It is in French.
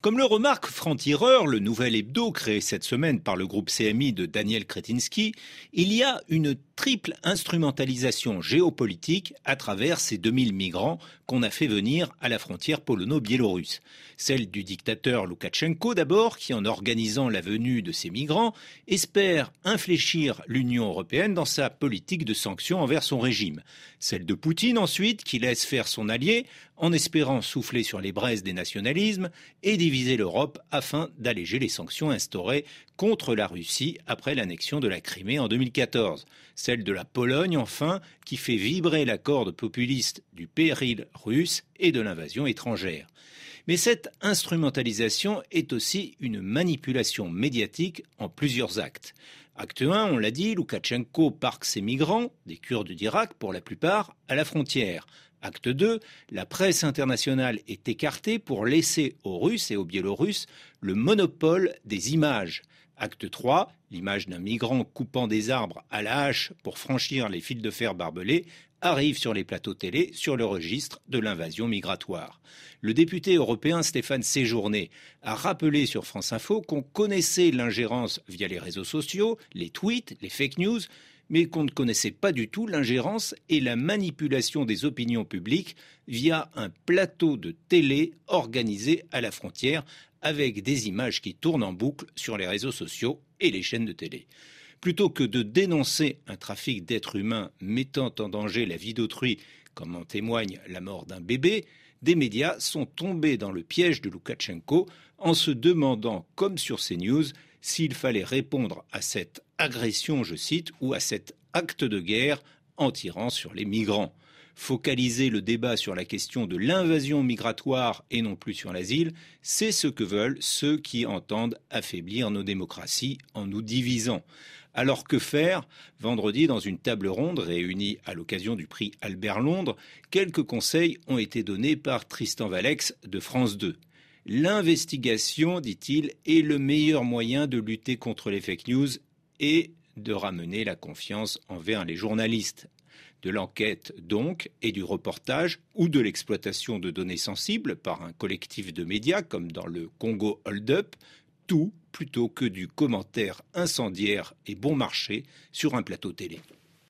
Comme le remarque Franc-Tireur, le nouvel hebdo créé cette semaine par le groupe CMI de Daniel Kretinsky, il y a une triple instrumentalisation géopolitique à travers ces 2000 migrants qu'on a fait venir à la frontière polono-biélorusse. Celle du dictateur Loukachenko d'abord, qui en organisant la venue de ces migrants, espère infléchir l'Union européenne dans sa politique de sanctions envers son régime. Celle de Poutine ensuite, qui laisse faire son allié en espérant souffler sur les braises des nationalismes et diviser l'Europe afin d'alléger les sanctions instaurées contre la Russie après l'annexion de la Crimée en 2014 celle de la Pologne enfin, qui fait vibrer la corde populiste du péril russe et de l'invasion étrangère. Mais cette instrumentalisation est aussi une manipulation médiatique en plusieurs actes. Acte 1, on l'a dit, Loukachenko parque ses migrants, des Kurdes d'Irak pour la plupart, à la frontière. Acte 2, la presse internationale est écartée pour laisser aux Russes et aux Biélorusses le monopole des images. Acte 3, l'image d'un migrant coupant des arbres à la hache pour franchir les fils de fer barbelés arrive sur les plateaux télé sur le registre de l'invasion migratoire. Le député européen Stéphane Séjourné a rappelé sur France Info qu'on connaissait l'ingérence via les réseaux sociaux, les tweets, les fake news, mais qu'on ne connaissait pas du tout l'ingérence et la manipulation des opinions publiques via un plateau de télé organisé à la frontière avec des images qui tournent en boucle sur les réseaux sociaux et les chaînes de télé. Plutôt que de dénoncer un trafic d'êtres humains mettant en danger la vie d'autrui, comme en témoigne la mort d'un bébé, des médias sont tombés dans le piège de Loukachenko en se demandant, comme sur CNews, s'il fallait répondre à cette agression, je cite, ou à cet acte de guerre en tirant sur les migrants focaliser le débat sur la question de l'invasion migratoire et non plus sur l'asile, c'est ce que veulent ceux qui entendent affaiblir nos démocraties en nous divisant. Alors que faire? Vendredi, dans une table ronde réunie à l'occasion du prix Albert Londres, quelques conseils ont été donnés par Tristan Valex de France 2. L'investigation, dit-il, est le meilleur moyen de lutter contre les fake news et de ramener la confiance envers les journalistes de l'enquête donc et du reportage ou de l'exploitation de données sensibles par un collectif de médias comme dans le Congo Hold Up, tout plutôt que du commentaire incendiaire et bon marché sur un plateau télé.